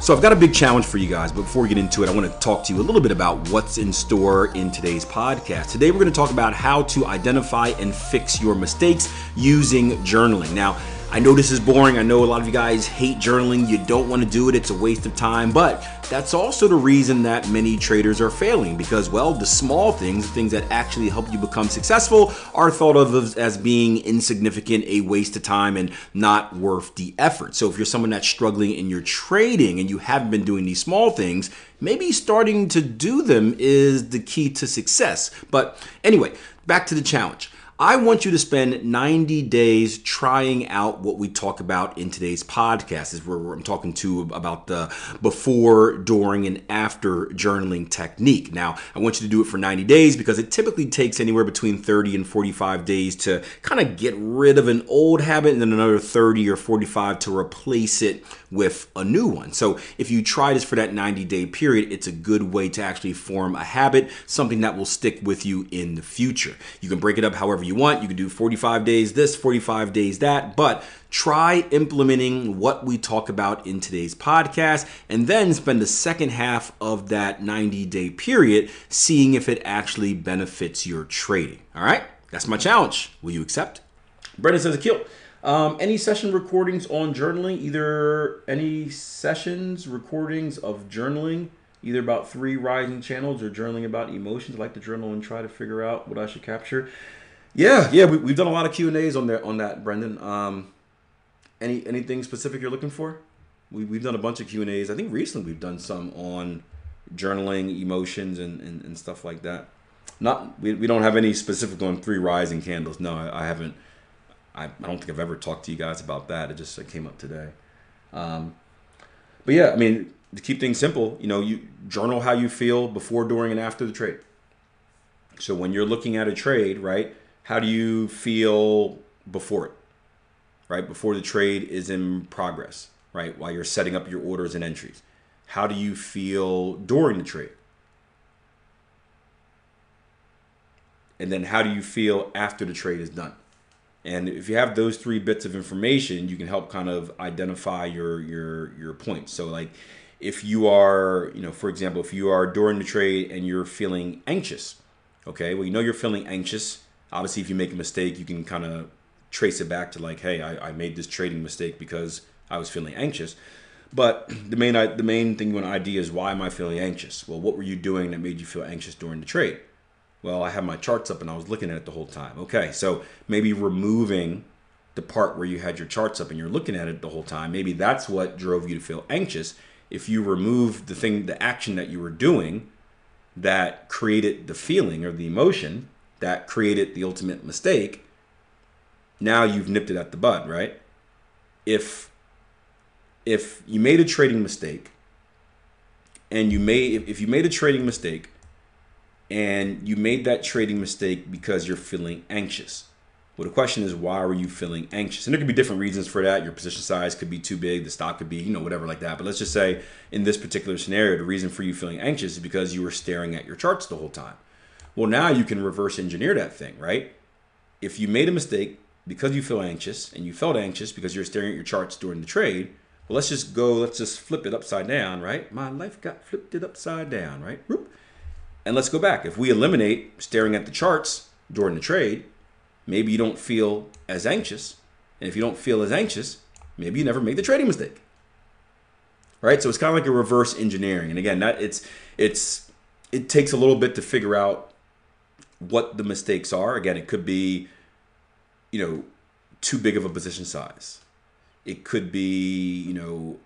So I've got a big challenge for you guys, but before we get into it, I want to talk to you a little bit about what's in store in today's podcast. Today we're going to talk about how to identify and fix your mistakes using journaling. Now, I know this is boring. I know a lot of you guys hate journaling. You don't want to do it. It's a waste of time. But that's also the reason that many traders are failing because, well, the small things, the things that actually help you become successful, are thought of as being insignificant, a waste of time, and not worth the effort. So if you're someone that's struggling in your trading and you haven't been doing these small things, maybe starting to do them is the key to success. But anyway, back to the challenge. I want you to spend 90 days trying out what we talk about in today's podcast. Is where I'm talking to about the before, during, and after journaling technique. Now, I want you to do it for 90 days because it typically takes anywhere between 30 and 45 days to kind of get rid of an old habit and then another 30 or 45 to replace it with a new one. So, if you try this for that 90 day period, it's a good way to actually form a habit, something that will stick with you in the future. You can break it up however you want. You can do 45 days this, 45 days that, but try implementing what we talk about in today's podcast and then spend the second half of that 90 day period seeing if it actually benefits your trading. All right, that's my challenge. Will you accept? Brendan says, Akil, um, any session recordings on journaling? Either any sessions, recordings of journaling, either about three rising channels or journaling about emotions. I like to journal and try to figure out what I should capture. Yeah, yeah, we, have done a lot of Q and A's on there on that, Brendan. Um, any anything specific you're looking for? We, we've done a bunch of Q and A's. I think recently we've done some on journaling, emotions, and, and, and stuff like that. Not we, we don't have any specific on three rising candles. No, I, I haven't. I, I don't think I've ever talked to you guys about that. It just it came up today. Um, but yeah, I mean, to keep things simple, you know, you journal how you feel before, during, and after the trade. So when you're looking at a trade, right, how do you feel before it? Right? Before the trade is in progress, right? While you're setting up your orders and entries. How do you feel during the trade? And then how do you feel after the trade is done? And if you have those three bits of information, you can help kind of identify your your your points. So like if you are, you know, for example, if you are during the trade and you're feeling anxious, okay, well, you know you're feeling anxious obviously if you make a mistake you can kind of trace it back to like hey I, I made this trading mistake because i was feeling anxious. But the main uh, the main thing you want to ID is why am i feeling anxious? Well what were you doing that made you feel anxious during the trade? Well i had my charts up and i was looking at it the whole time. Okay so maybe removing the part where you had your charts up and you're looking at it the whole time maybe that's what drove you to feel anxious. If you remove the thing the action that you were doing that created the feeling or the emotion that created the ultimate mistake, now you've nipped it at the bud, right? If if you made a trading mistake and you made if you made a trading mistake and you made that trading mistake because you're feeling anxious. Well, the question is, why were you feeling anxious? And there could be different reasons for that. Your position size could be too big, the stock could be, you know, whatever like that. But let's just say in this particular scenario, the reason for you feeling anxious is because you were staring at your charts the whole time. Well, now you can reverse engineer that thing, right? If you made a mistake because you feel anxious and you felt anxious because you're staring at your charts during the trade, well, let's just go, let's just flip it upside down, right? My life got flipped it upside down, right? And let's go back. If we eliminate staring at the charts during the trade, maybe you don't feel as anxious. And if you don't feel as anxious, maybe you never made the trading mistake. Right? So it's kind of like a reverse engineering. And again, that it's it's it takes a little bit to figure out what the mistakes are. Again, it could be, you know, too big of a position size. It could be, you know,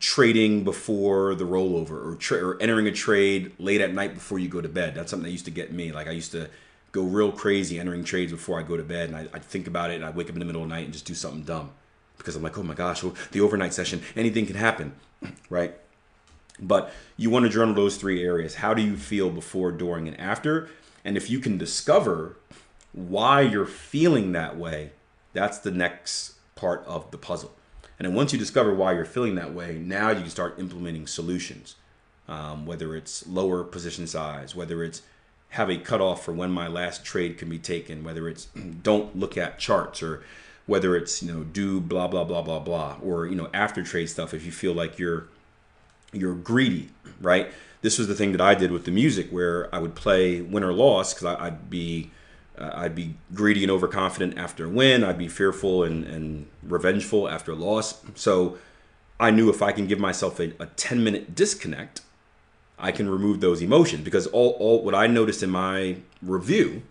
trading before the rollover or, tra- or entering a trade late at night before you go to bed. That's something that used to get me. Like I used to go real crazy entering trades before I go to bed, and I, would think about it, and I'd wake up in the middle of the night and just do something dumb because I'm like, oh my gosh, well, the overnight session, anything can happen, right? But you want to journal those three areas. How do you feel before, during, and after? And if you can discover why you're feeling that way, that's the next part of the puzzle. And then once you discover why you're feeling that way, now you can start implementing solutions. Um, whether it's lower position size, whether it's have a cutoff for when my last trade can be taken, whether it's don't look at charts or whether it's you know do blah blah blah blah blah or you know after trade stuff if you feel like you're you're greedy, right? This was the thing that I did with the music where I would play win or loss because I'd be uh, I'd be greedy and overconfident after a win. I'd be fearful and, and revengeful after a loss. So I knew if I can give myself a, a 10 minute disconnect, I can remove those emotions because all, all what I noticed in my review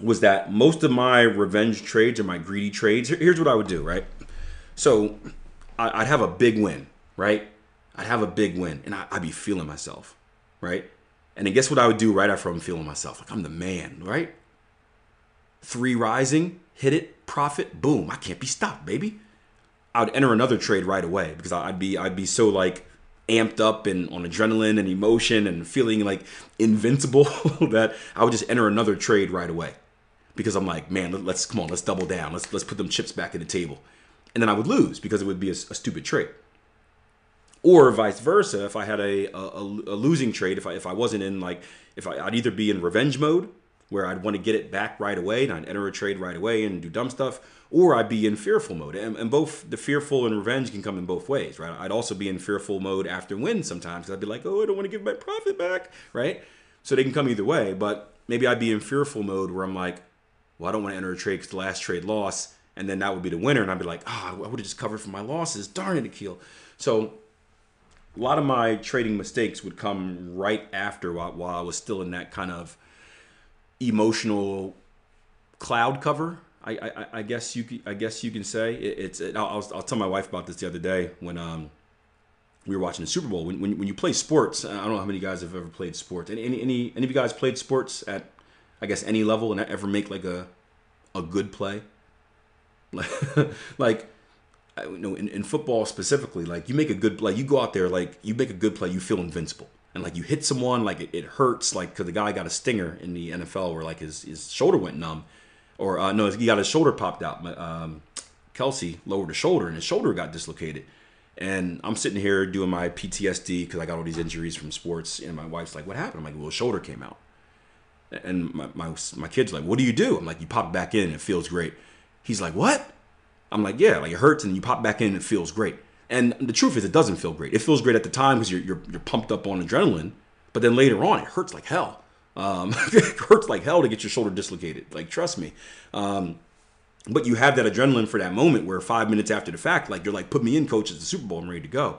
was that most of my revenge trades or my greedy trades, here's what I would do, right? So I'd have a big win, right? I'd have a big win and I'd be feeling myself, right? And then guess what I would do right after I'm feeling myself? Like I'm the man, right? Three rising, hit it, profit, boom. I can't be stopped, baby. I would enter another trade right away because I'd be I'd be so like amped up and on adrenaline and emotion and feeling like invincible that I would just enter another trade right away because I'm like, man, let's come on, let's double down, let's let's put them chips back at the table, and then I would lose because it would be a, a stupid trade. Or vice versa, if I had a, a, a losing trade, if I if I wasn't in like if I, I'd either be in revenge mode where I'd want to get it back right away and I'd enter a trade right away and do dumb stuff, or I'd be in fearful mode. And, and both the fearful and revenge can come in both ways, right? I'd also be in fearful mode after win sometimes. Because I'd be like, oh, I don't want to give my profit back, right? So they can come either way. But maybe I'd be in fearful mode where I'm like, well, I don't want to enter a trade because the last trade loss, and then that would be the winner, and I'd be like, oh, I would have just covered for my losses. Darn it, Akil. So a lot of my trading mistakes would come right after while, while I was still in that kind of emotional cloud cover. I, I, I guess you I guess you can say it, it's. It, I'll, tell my wife about this the other day when um we were watching the Super Bowl. When, when, when you play sports, I don't know how many guys have ever played sports. Any, any any any of you guys played sports at I guess any level and ever make like a a good play? like you know, in, in football specifically, like you make a good play, you go out there, like you make a good play, you feel invincible. And like you hit someone, like it, it hurts, like because the guy got a stinger in the NFL where like his, his shoulder went numb. Or uh, no, he got his shoulder popped out. Um, Kelce lowered his shoulder and his shoulder got dislocated. And I'm sitting here doing my PTSD because I got all these injuries from sports. And my wife's like, "What happened?" I'm like, "Well, shoulder came out." And my, my my kid's like, "What do you do?" I'm like, "You pop back in it feels great." He's like, "What?" I'm like, yeah, like it hurts, and you pop back in, and it feels great. And the truth is, it doesn't feel great. It feels great at the time because you're, you're you're pumped up on adrenaline, but then later on, it hurts like hell. Um, it hurts like hell to get your shoulder dislocated. Like, trust me. Um, but you have that adrenaline for that moment where five minutes after the fact, like you're like, put me in, coach. It's the Super Bowl. I'm ready to go.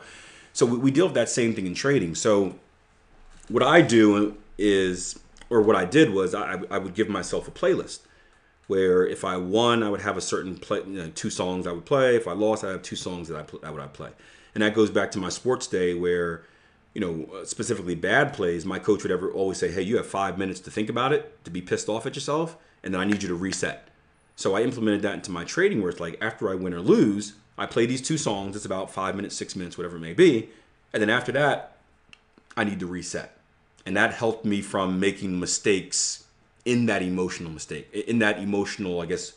So we, we deal with that same thing in trading. So what I do is, or what I did was, I, I would give myself a playlist where if I won, I would have a certain play, you know, two songs I would play. If I lost, I have two songs that I, pl- I would I play. And that goes back to my sports day where, you know, specifically bad plays, my coach would ever always say, hey, you have five minutes to think about it, to be pissed off at yourself, and then I need you to reset. So I implemented that into my trading where it's like after I win or lose, I play these two songs. It's about five minutes, six minutes, whatever it may be. And then after that, I need to reset. And that helped me from making mistakes in that emotional mistake, in that emotional, I guess,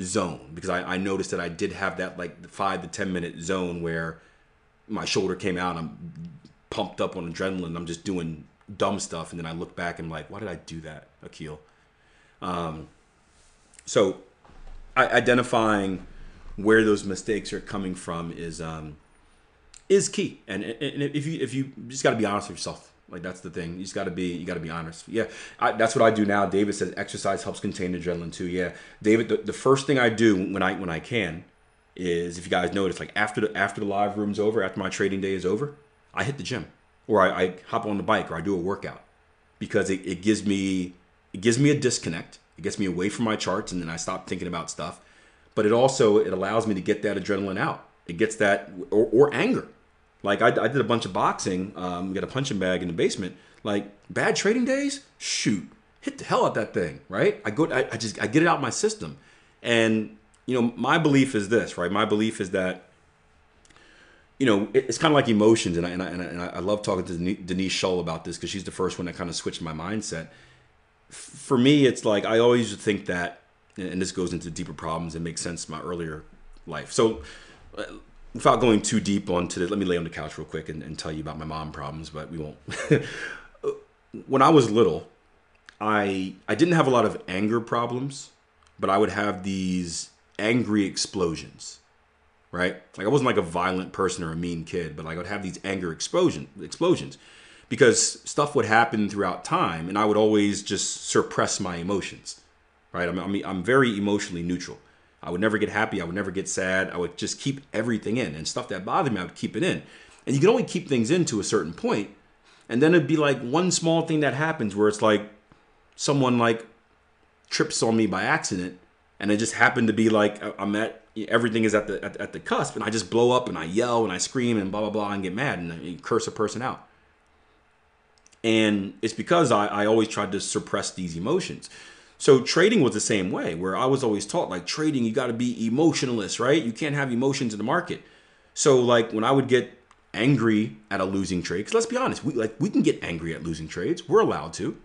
zone. Because I, I noticed that I did have that like five to 10 minute zone where my shoulder came out, I'm pumped up on adrenaline, I'm just doing dumb stuff. And then I look back and I'm like, why did I do that, Akil? Um, so I, identifying where those mistakes are coming from is um, is key. And, and if you if you just got to be honest with yourself, like that's the thing. You just got to be you got to be honest. Yeah, I, that's what I do now. David says exercise helps contain adrenaline too. Yeah, David. The, the first thing I do when I when I can is if you guys notice, like after the after the live room's over, after my trading day is over, I hit the gym or I, I hop on the bike or I do a workout because it, it gives me it gives me a disconnect. It gets me away from my charts and then I stop thinking about stuff. But it also it allows me to get that adrenaline out. It gets that or, or anger like I, I did a bunch of boxing. Um, we got a punching bag in the basement. Like bad trading days, shoot, hit the hell out that thing, right? I go, I, I just I get it out my system, and you know my belief is this, right? My belief is that you know, it's kind of like emotions, and I, and I, and I love talking to Denise Shull about this because she's the first one that kind of switched my mindset. For me, it's like I always think that, and this goes into deeper problems and makes sense in my earlier life. So, uh, without going too deep onto it, let me lay on the couch real quick and, and tell you about my mom problems, but we won't. when I was little, I I didn't have a lot of anger problems, but I would have these angry explosions right? Like I wasn't like a violent person or a mean kid, but like I would have these anger explosion explosions because stuff would happen throughout time, and I would always just suppress my emotions, right? I mean, I'm very emotionally neutral. I would never get happy. I would never get sad. I would just keep everything in, and stuff that bothered me, I would keep it in. And you can only keep things in to a certain point, and then it'd be like one small thing that happens where it's like someone like trips on me by accident, and it just happened to be like uh, I'm at everything is at the at, at, the cusp and i just blow up and i yell and i scream and blah blah blah and get mad and I curse a person out and it's because I, I always tried to suppress these emotions so trading was the same way where i was always taught like trading you got to be emotionless right you can't have emotions in the market so like when i would get angry at a losing trade because let's be honest we like we can get angry at losing trades we're allowed to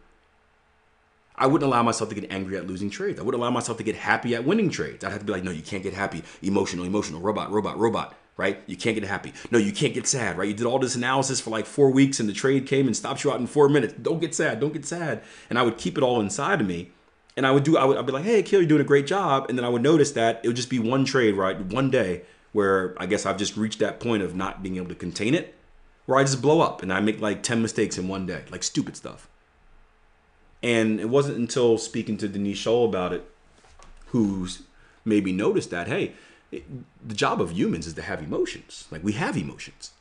I wouldn't allow myself to get angry at losing trades. I wouldn't allow myself to get happy at winning trades. I'd have to be like, no, you can't get happy. Emotional, emotional, robot, robot, robot, right? You can't get happy. No, you can't get sad, right? You did all this analysis for like four weeks and the trade came and stopped you out in four minutes. Don't get sad, don't get sad. And I would keep it all inside of me. And I would do, I would I'd be like, hey, Akil, you're doing a great job. And then I would notice that it would just be one trade, right? One day where I guess I've just reached that point of not being able to contain it, where I just blow up and I make like 10 mistakes in one day, like stupid stuff. And it wasn't until speaking to Denise Shull about it, who's maybe noticed that, hey, it, the job of humans is to have emotions. Like we have emotions.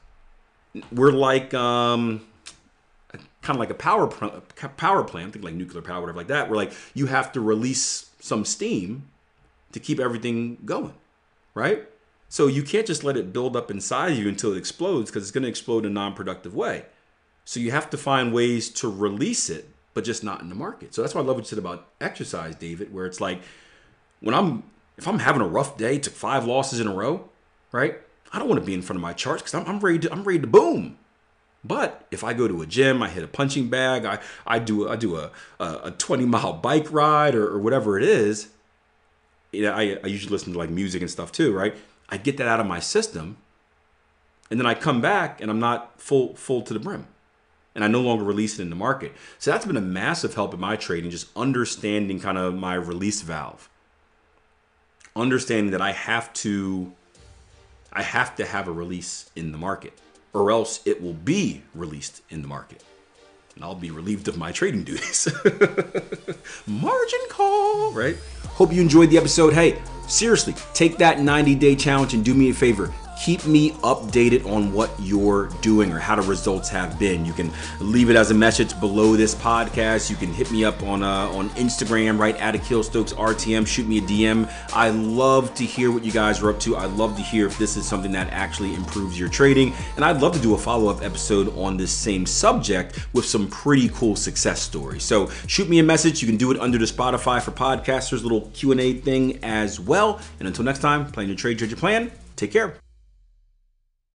We're like um, kind of like a power power plant, think like nuclear power, whatever like that. Where like you have to release some steam to keep everything going, right? So you can't just let it build up inside you until it explodes because it's going to explode in a non-productive way. So you have to find ways to release it but just not in the market. So that's why I love what you said about exercise, David, where it's like when I'm if I'm having a rough day, took five losses in a row, right? I don't want to be in front of my charts because I'm, I'm ready to I'm ready to boom. But if I go to a gym, I hit a punching bag, I, I do I do a, a 20 mile bike ride or, or whatever it is. You know, I, I usually listen to like music and stuff too, right? I get that out of my system, and then I come back and I'm not full full to the brim and I no longer release it in the market. So that's been a massive help in my trading, just understanding kind of my release valve. Understanding that I have to I have to have a release in the market or else it will be released in the market. And I'll be relieved of my trading duties. Margin call, right? Hope you enjoyed the episode. Hey, seriously, take that 90 day challenge and do me a favor keep me updated on what you're doing or how the results have been. You can leave it as a message below this podcast. You can hit me up on uh, on Instagram, right at Akil Stokes RTM. Shoot me a DM. I love to hear what you guys are up to. I love to hear if this is something that actually improves your trading, and I'd love to do a follow up episode on this same subject with some pretty cool success stories. So shoot me a message. You can do it under the Spotify for podcasters little Q and A thing as well. And until next time, plan your trade, trade your plan. Take care.